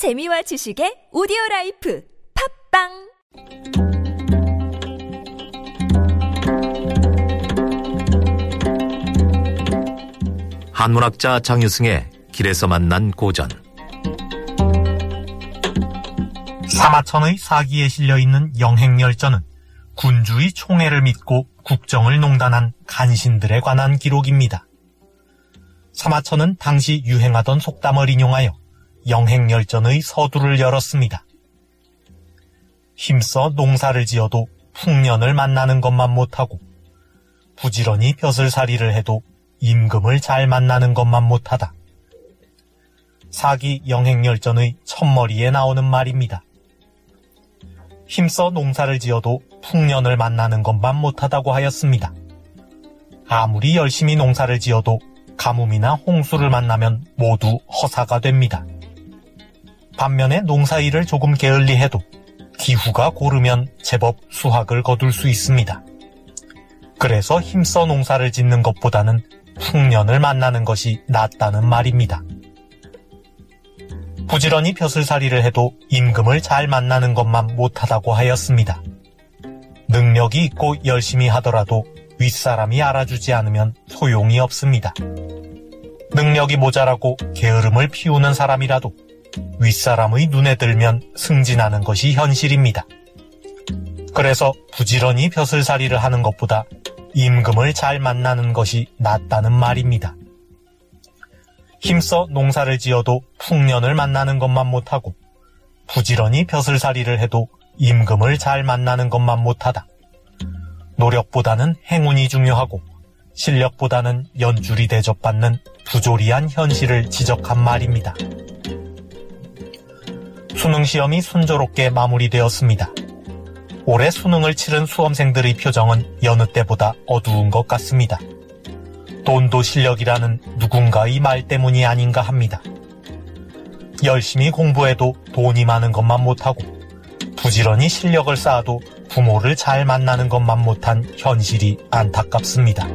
재미와 지식의 오디오 life 팟빵 한문학자 장유승의 길에서 만난 고전 사마천의 사기에 실려 있는 영행열전은 군주의 총애를 믿고 국정을 농단한 간신들에 관한 기록입니다. 사마천은 당시 유행하던 속담을 인용하여 영행열전의 서두를 열었습니다. 힘써 농사를 지어도 풍년을 만나는 것만 못하고 부지런히 벼슬살이를 해도 임금을 잘 만나는 것만 못하다. 사기 영행열전의 첫머리에 나오는 말입니다. 힘써 농사를 지어도 풍년을 만나는 것만 못하다고 하였습니다. 아무리 열심히 농사를 지어도 가뭄이나 홍수를 만나면 모두 허사가 됩니다. 반면에 농사일을 조금 게을리 해도 기후가 고르면 제법 수확을 거둘 수 있습니다. 그래서 힘써 농사를 짓는 것보다는 풍년을 만나는 것이 낫다는 말입니다. 부지런히 벼슬살이를 해도 임금을 잘 만나는 것만 못하다고 하였습니다. 능력이 있고 열심히 하더라도 윗사람이 알아주지 않으면 소용이 없습니다. 능력이 모자라고 게으름을 피우는 사람이라도 윗사람의 눈에 들면 승진하는 것이 현실입니다. 그래서 부지런히 벼슬살이를 하는 것보다 임금을 잘 만나는 것이 낫다는 말입니다. 힘써 농사를 지어도 풍년을 만나는 것만 못하고 부지런히 벼슬살이를 해도 임금을 잘 만나는 것만 못하다. 노력보다는 행운이 중요하고 실력보다는 연줄이 대접받는 부조리한 현실을 지적한 말입니다. 수능 시험이 순조롭게 마무리되었습니다. 올해 수능을 치른 수험생들의 표정은 여느 때보다 어두운 것 같습니다. 돈도 실력이라는 누군가의 말 때문이 아닌가 합니다. 열심히 공부해도 돈이 많은 것만 못하고 부지런히 실력을 쌓아도 부모를 잘 만나는 것만 못한 현실이 안타깝습니다.